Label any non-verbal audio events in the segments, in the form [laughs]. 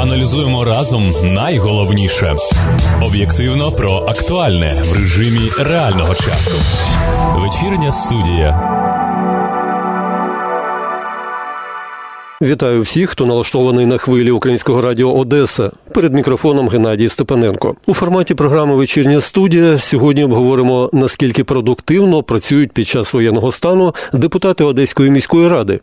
Аналізуємо разом найголовніше об'єктивно про актуальне в режимі реального часу. Вечірня студія. Вітаю всіх, хто налаштований на хвилі українського радіо Одеса. Перед мікрофоном Геннадій Степаненко. У форматі програми Вечірня студія сьогодні обговоримо наскільки продуктивно працюють під час воєнного стану депутати Одеської міської ради.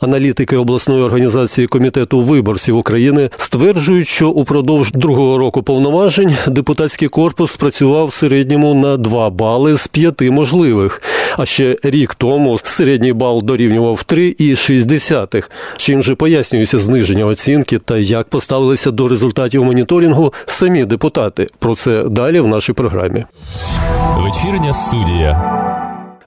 Аналітики обласної організації комітету виборців України стверджують, що упродовж другого року повноважень депутатський корпус працював в середньому на 2 бали з 5 можливих. А ще рік тому середній бал дорівнював 3,6. Чим Чим же пояснюється зниження оцінки та як поставилися до результатів моніторингу самі депутати? Про це далі в нашій програмі. Вечірня студія.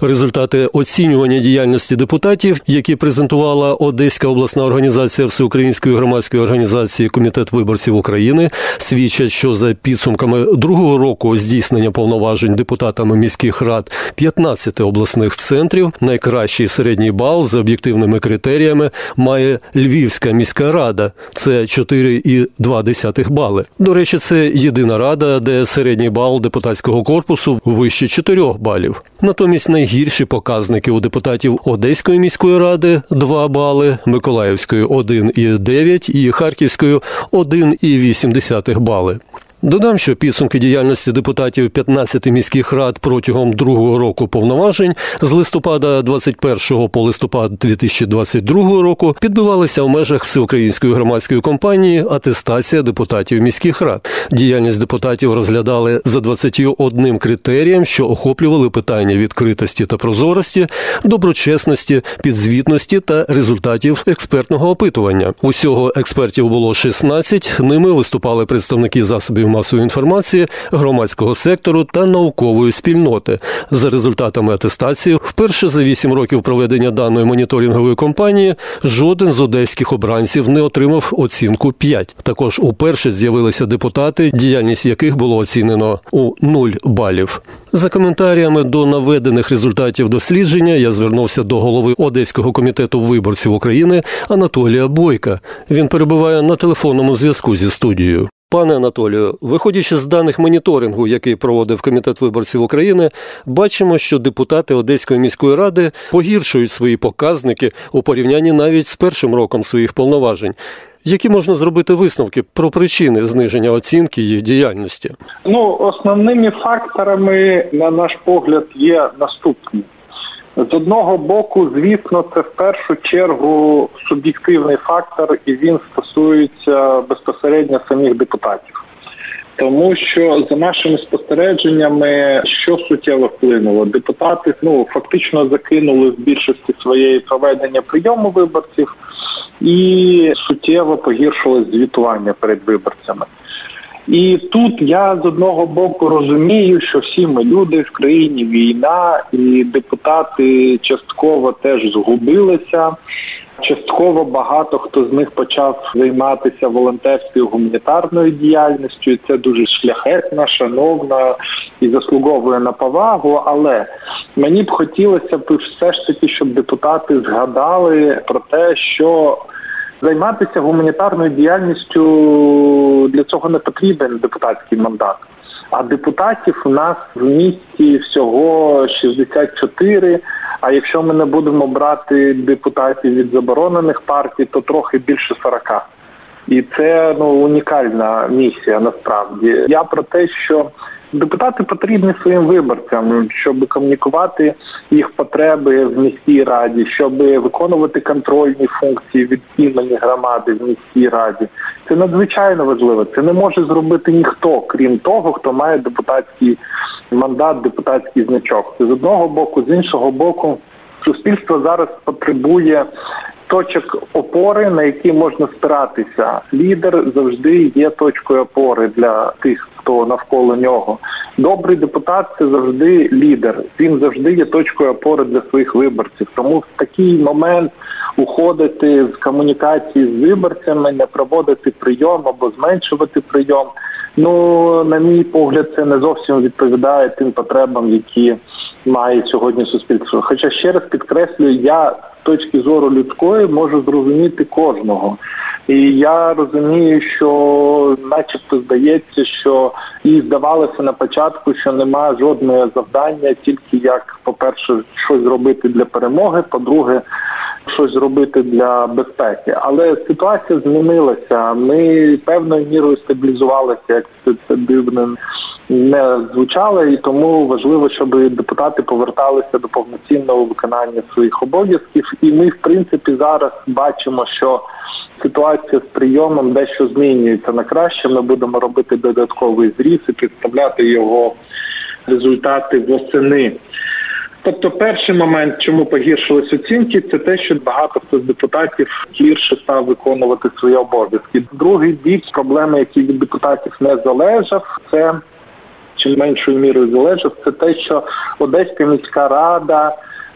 Результати оцінювання діяльності депутатів, які презентувала Одеська обласна організація Всеукраїнської громадської організації Комітет виборців України, свідчать, що за підсумками другого року здійснення повноважень депутатами міських рад 15 обласних центрів найкращий середній бал за об'єктивними критеріями має Львівська міська рада. Це 4,2 бали. До речі, це єдина рада, де середній бал депутатського корпусу вище 4 балів. Натомість най найгірші показники у депутатів Одеської міської ради 2 бали, Миколаївської 1,9 і Харківської 1,8 бали. Додам, що підсумки діяльності депутатів 15 міських рад протягом другого року повноважень з листопада 21 по листопад 2022 року підбивалися в межах всеукраїнської громадської компанії атестація депутатів міських рад. Діяльність депутатів розглядали за 21 критерієм, що охоплювали питання відкритості та прозорості, доброчесності, підзвітності та результатів експертного опитування. Усього експертів було 16, Ними виступали представники засобів масової інформації, громадського сектору та наукової спільноти. За результатами атестації, вперше за вісім років проведення даної моніторингової кампанії жоден з одеських обранців не отримав оцінку 5. Також уперше з'явилися депутати, діяльність яких було оцінено у 0 балів. За коментарями до наведених результатів дослідження я звернувся до голови Одеського комітету виборців України Анатолія Бойка. Він перебуває на телефонному зв'язку зі студією. Пане Анатолію, виходячи з даних моніторингу, який проводив комітет виборців України, бачимо, що депутати Одеської міської ради погіршують свої показники у порівнянні навіть з першим роком своїх повноважень. Які можна зробити висновки про причини зниження оцінки їх діяльності? Ну основними факторами, на наш погляд, є наступні. З одного боку, звісно, це в першу чергу суб'єктивний фактор, і він стосується безпосередньо самих депутатів. Тому що за нашими спостереженнями, що суттєво вплинуло, депутати ну фактично закинули в більшості своєї проведення прийому виборців і суттєво погіршилось звітування перед виборцями. І тут я з одного боку розумію, що всі ми люди в країні війна, і депутати частково теж згубилися. Частково багато хто з них почав займатися волонтерською гуманітарною діяльністю. Це дуже шляхетна, шановна і заслуговує на повагу. Але мені б хотілося б все ж таки, щоб депутати згадали про те, що Займатися гуманітарною діяльністю для цього не потрібен депутатський мандат. А депутатів у нас в місті всього 64, А якщо ми не будемо брати депутатів від заборонених партій, то трохи більше 40. І це ну унікальна місія. Насправді я про те, що Депутати потрібні своїм виборцям, щоб комунікувати їх потреби в міській раді, щоб виконувати контрольні функції від імені громади в міській раді. Це надзвичайно важливо. Це не може зробити ніхто, крім того, хто має депутатський мандат, депутатський значок. Це з одного боку, з іншого боку, суспільство зараз потребує. Точок опори, на які можна спиратися, лідер завжди є точкою опори для тих, хто навколо нього. Добрий депутат це завжди лідер. Він завжди є точкою опори для своїх виборців. Тому в такий момент уходити з комунікації з виборцями, не проводити прийом або зменшувати прийом. Ну, на мій погляд, це не зовсім відповідає тим потребам, які має сьогодні суспільство. Хоча ще раз підкреслюю, я з точки зору людської можу зрозуміти кожного. І я розумію, що, начебто, здається, що і здавалося на початку, що немає жодного завдання, тільки як, по-перше, щось зробити для перемоги, по-друге, щось зробити для безпеки. Але ситуація змінилася. Ми певною мірою стабілізувалися, як це, дивно не звучало, і тому важливо, щоб депутати поверталися до повноцінного виконання своїх обов'язків. І ми, в принципі, зараз бачимо, що ситуація з прийомом дещо змінюється на краще. Ми будемо робити додатковий зріз і підставляти його результати восени. Тобто, перший момент, чому погіршились оцінки, це те, що багато хто з депутатів гірше став виконувати свої обов'язки. Другий бік проблеми, який від депутатів не залежав, це чим меншою мірою залежав, це те, що Одеська міська рада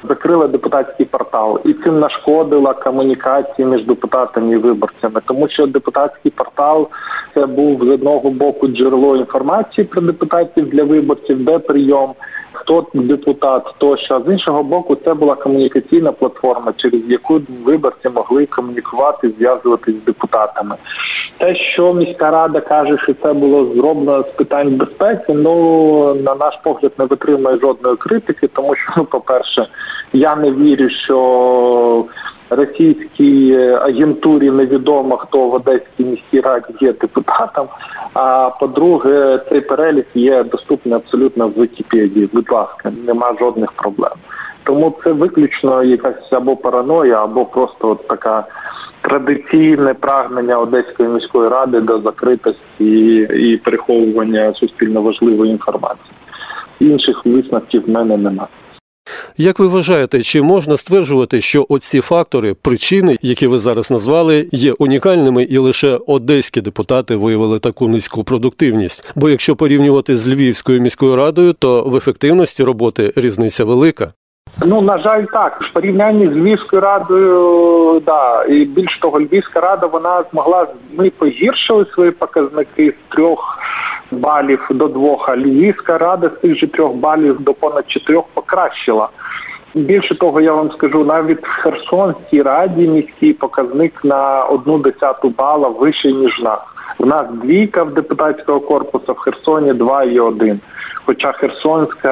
закрила депутатський портал, і цим нашкодила комунікації між депутатами і виборцями, тому що депутатський портал це був з одного боку джерело інформації про депутатів для виборців, де прийом хто депутат, тощо. А з іншого боку, це була комунікаційна платформа, через яку виборці могли комунікувати, зв'язуватись з депутатами. Те, що міська рада каже, що це було зроблено з питань безпеки, ну на наш погляд не витримує жодної критики, тому що, ну, по-перше, я не вірю, що російській агентурі невідомо хто в Одеській міській раді є депутатом. А по-друге, цей перелік є доступний абсолютно в Вікіпедії. Будь ласка, нема жодних проблем. Тому це виключно якась або параноя, або просто от така традиційне прагнення Одеської міської ради до закритості і переховування суспільно важливої інформації. Інших висновків в мене немає. Як ви вважаєте, чи можна стверджувати, що оці фактори, причини, які ви зараз назвали, є унікальними, і лише одеські депутати виявили таку низьку продуктивність? Бо якщо порівнювати з Львівською міською радою, то в ефективності роботи різниця велика. Ну на жаль, так в порівнянні з Львівською радою, да і більш того, Львівська рада вона змогла ми погіршили свої показники з трьох балів до двох, а Львівська рада з тих же трьох балів до понад чотирьох покращила. Більше того, я вам скажу, навіть в Херсонській раді міський показник на одну десяту бала вищий ніж нас. В нас двійка в депутатського корпусу, в Херсоні два і один. Хоча Херсонська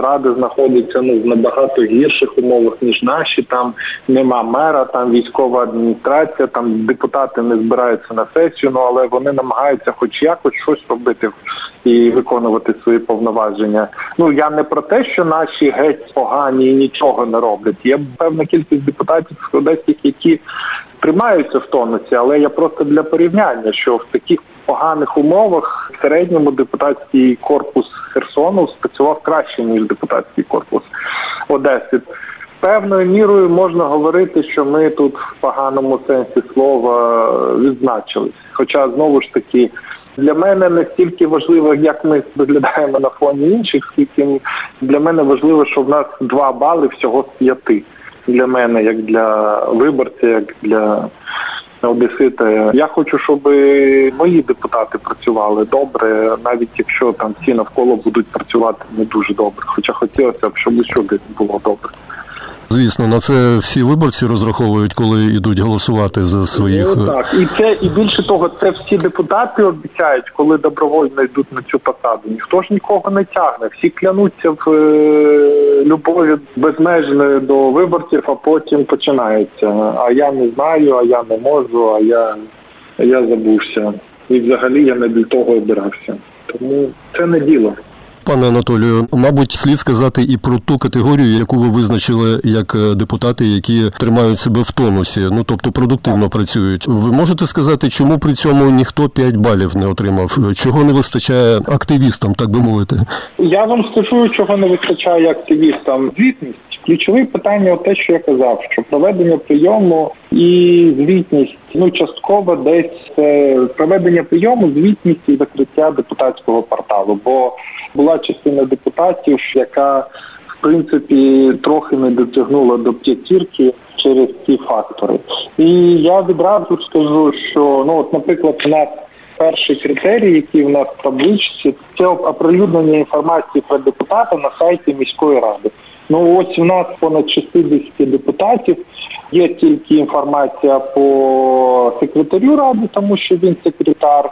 рада знаходиться ну в набагато гірших умовах ніж наші. Там нема мера, там військова адміністрація, там депутати не збираються на сесію. Ну але вони намагаються, хоч якось щось робити і виконувати свої повноваження. Ну я не про те, що наші геть погані і нічого не роблять. Є певна кількість депутатів одеських, які тримаються в тонусі, але я просто для порівняння, що в таких поганих умовах в середньому депутатський корпус Херсону спрацював краще ніж депутатський корпус Одеси. Певною мірою можна говорити, що ми тут в поганому сенсі слова відзначились. Хоча знову ж таки для мене не стільки важливо, як ми виглядаємо на фоні інших, скільки для мене важливо, що в нас два бали всього з п'яти. Для мене, як для виборця, як для одесита. Я хочу, щоб мої депутати працювали добре, навіть якщо там всі навколо будуть працювати не дуже добре. Хоча хотілося б, щоб усюди було добре. Звісно, на це всі виборці розраховують, коли йдуть голосувати за своїх ну, так. І це і більше того, це всі депутати обіцяють, коли добровольно йдуть на цю посаду. Ніхто ж нікого не тягне. Всі клянуться в е, любові безмежної до виборців, а потім починається. А я не знаю, а я не можу, а я, я забувся. І взагалі я не для того обирався. Тому це не діло. Пане Анатолію, мабуть, слід сказати і про ту категорію, яку ви визначили як е, депутати, які тримають себе в тонусі, ну тобто продуктивно працюють. Ви можете сказати, чому при цьому ніхто 5 балів не отримав? Чого не вистачає активістам, так би мовити? Я вам скажу, чого не вистачає активістам. Звітність. Ключове питання, те, що я казав, що проведення прийому і звітність, ну частково десь е, проведення прийому, звітність і закриття депутатського порталу. Бо була частина депутатів, яка в принципі трохи не дотягнула до п'ятірки через ці фактори. І я відразу скажу, що ну от, наприклад, у нас перший критерій, який в нас в табличці, це оприлюднення інформації про депутата на сайті міської ради. Ну ось у нас понад 60 депутатів. Є тільки інформація по секретарю ради, тому що він секретар.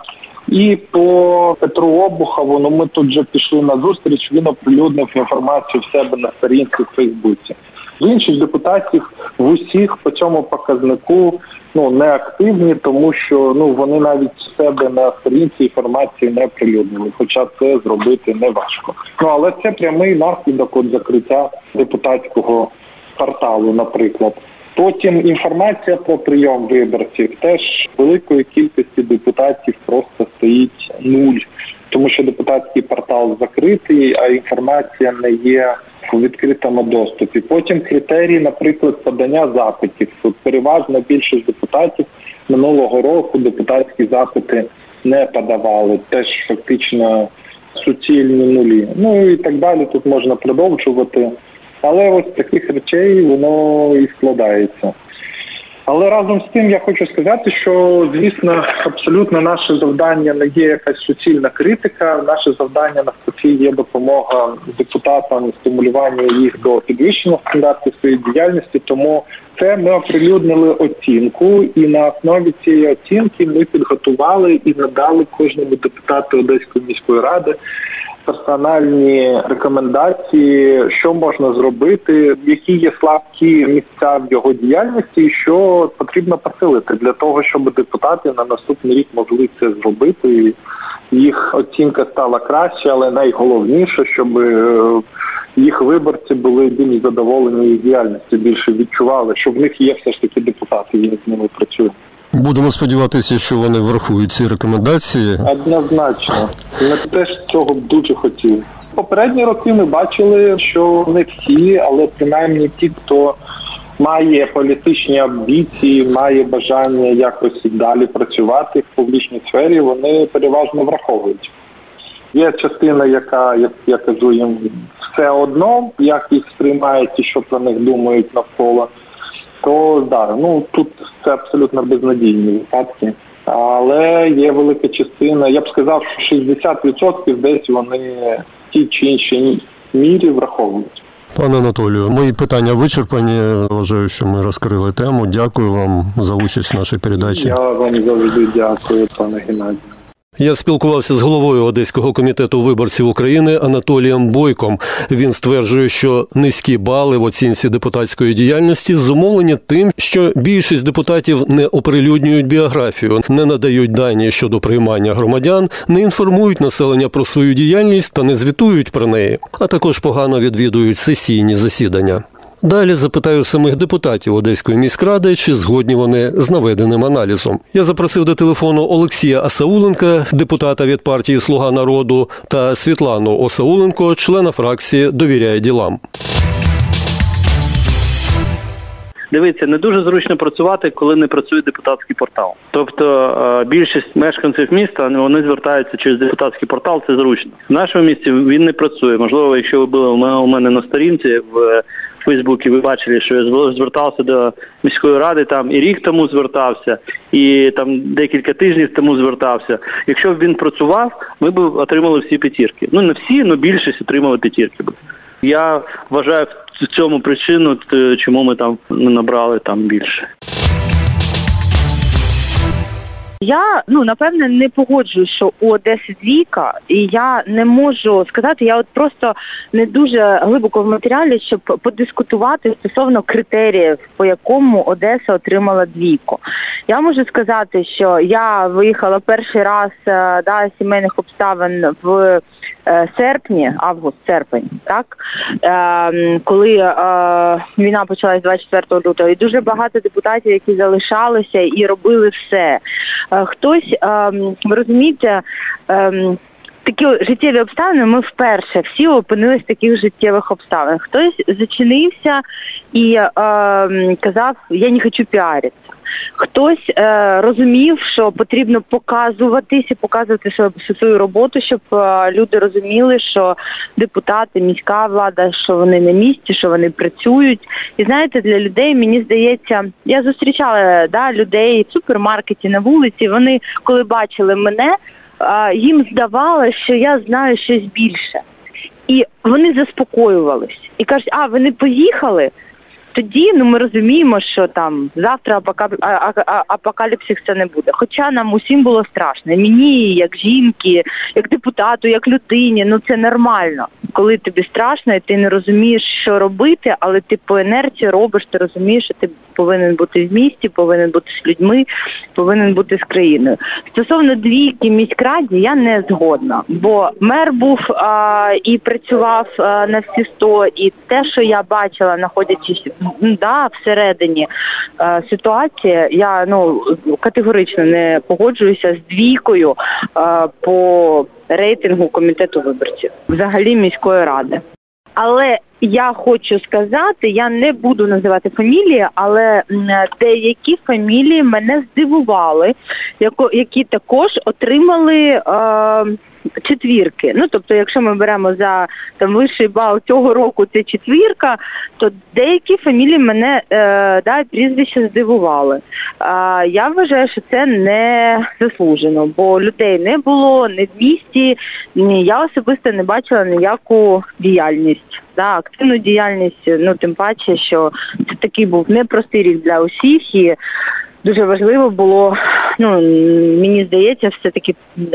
І по Петру Обухову, ну ми тут вже пішли на зустріч. Він оприлюднив інформацію в себе на сторінці в Фейсбуці. З інших депутатів в усіх по цьому показнику ну не активні, тому що ну вони навіть себе на сторінці інформації не оприлюднили, хоча це зробити не важко. Ну але це прямий наслідок от закриття депутатського порталу, наприклад. Потім інформація про прийом виборців теж великої кількості депутатів просто стоїть нуль, тому що депутатський портал закритий, а інформація не є у відкритому доступі. Потім критерії, наприклад, подання запитів. Тут переважно більшість депутатів минулого року депутатські запити не подавали, теж фактично суцільні нулі. Ну і так далі. Тут можна продовжувати. Але ось таких речей воно і складається. Але разом з тим я хочу сказати, що звісно абсолютно наше завдання не є якась суцільна критика. Наше завдання навпаки є допомога депутатам, стимулювання їх до підвищення стандартів своєї діяльності. Тому це ми оприлюднили оцінку, і на основі цієї оцінки ми підготували і надали кожному депутату Одеської міської ради персональні рекомендації, що можна зробити, які є слабкі місця в його діяльності, і що потрібно посилити для того, щоб депутати на наступний рік могли це зробити. Їх оцінка стала краще, але найголовніше, щоб е, їх виборці були більш задоволені їх діяльністю, більше відчували, що в них є все ж таки депутати, і з ними працює. Будемо сподіватися, що вони врахують ці рекомендації. Однозначно, ми теж цього б дуже хотіли. Попередні роки ми бачили, що не всі, але принаймні ті, хто має політичні амбіції, має бажання якось далі працювати в публічній сфері, вони переважно враховують. Є частина, яка як я кажу, їм все одно, як їх сприймають і що про них думають навколо то да, ну тут це абсолютно безнадійні випадки. Але є велика частина. Я б сказав, що 60% десь вони в тій чи іншій мірі враховують. Пане Анатолію, мої питання вичерпані. Вважаю, що ми розкрили тему. Дякую вам за участь в нашій передачі. Я вам завжди дякую, пане Геннадію. Я спілкувався з головою Одеського комітету виборців України Анатолієм Бойком. Він стверджує, що низькі бали в оцінці депутатської діяльності зумовлені тим, що більшість депутатів не оприлюднюють біографію, не надають дані щодо приймання громадян, не інформують населення про свою діяльність та не звітують про неї, а також погано відвідують сесійні засідання. Далі запитаю самих депутатів Одеської міськради, чи згодні вони з наведеним аналізом. Я запросив до телефону Олексія Асауленка, депутата від партії Слуга народу, та Світлану Осауленко, члена фракції Довіряє ділам. Дивіться, не дуже зручно працювати, коли не працює депутатський портал. Тобто е, більшість мешканців міста вони звертаються через депутатський портал. Це зручно. В нашому місті він не працює. Можливо, якщо ви були у мене на сторінці в Фейсбуці, ви бачили, що я звертався до міської ради там і рік тому звертався, і там декілька тижнів тому звертався. Якщо б він працював, ми б отримали всі п'ятірки. Ну не всі, але більшість отримали п'ятірки. Я вважаю в цьому причину, чому ми там набрали там більше. Я ну напевне не погоджую, що у Одеси двійка, і я не можу сказати, я от просто не дуже глибоко в матеріалі, щоб подискутувати стосовно критеріїв, по якому Одеса отримала двійку. Я можу сказати, що я виїхала перший раз е, да, сімейних обставин в серпні, август, серпень, так е, коли е, війна почалась 24 лютого, і дуже багато депутатів, які залишалися і робили все. Е, хтось, ем, ви розумієте, ем, такі життєві обставини ми вперше всі опинились в таких життєвих обставин. Хтось зачинився і е, казав, я не хочу піаритися. Хтось е, розумів, що потрібно показуватись і показувати свою, свою роботу, щоб е, люди розуміли, що депутати, міська влада, що вони на місці, що вони працюють. І знаєте, для людей мені здається, я зустрічала да, людей в супермаркеті на вулиці. Вони коли бачили мене, е, їм здавалося, що я знаю щось більше. І вони заспокоювались і кажуть, а ви не поїхали? Тоді ну ми розуміємо, що там завтра апокаліпсис це не буде. Хоча нам усім було страшно. Мені, як жінки, як депутату, як людині, ну це нормально. Коли тобі страшно, і ти не розумієш, що робити, але ти по інерції робиш, ти розумієш, що ти повинен бути в місті, повинен бути з людьми, повинен бути з країною. Стосовно двійки міськраді, я не згодна, бо мер був а, і працював а, на всі сто, і те, що я бачила, знаходячись да, всередині а, ситуації, я ну категорично не погоджуюся з двійкою а, по рейтингу комітету виборців, взагалі міської ради. Але я хочу сказати, я не буду називати фамілії, але деякі фамілії мене здивували, які також отримали. Е, четвірки. Ну тобто, якщо ми беремо за там вищий бал цього року, це четвірка, то деякі фамілії мене е, да, прізвища здивували. А я вважаю, що це не заслужено, бо людей не було, не в місті. Ні, я особисто не бачила ніяку діяльність. Да, активну діяльність, ну тим паче, що це такий був непростий рік для усіх і дуже важливо було, ну мені здається, все-таки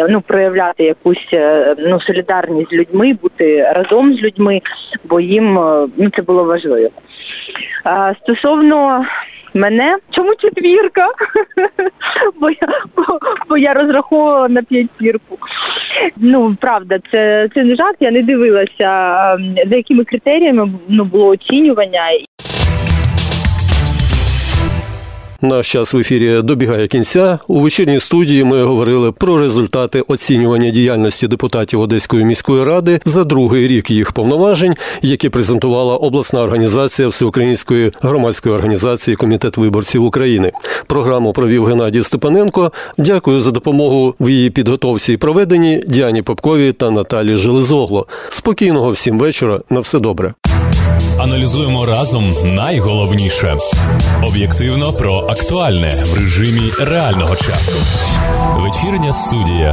ну, проявляти якусь е, ну, солідарність з людьми, бути разом з людьми, бо їм е, ну, це було важливо. А, Стосовно мене, чому четвірка? [laughs] бо я бо, бо я розраховувала на п'ятірку. Ну, правда, це це не жарт, я не дивилася, за якими критеріями ну, було оцінювання. Наш час в ефірі добігає кінця. У вечірній студії ми говорили про результати оцінювання діяльності депутатів Одеської міської ради за другий рік їх повноважень, які презентувала обласна організація Всеукраїнської громадської організації Комітет виборців України. Програму провів Геннадій Степаненко. Дякую за допомогу в її підготовці і проведенні Діані Попкові та Наталі Железогло. Спокійного всім вечора. На все добре. Аналізуємо разом найголовніше об'єктивно про актуальне в режимі реального часу. Вечірня студія.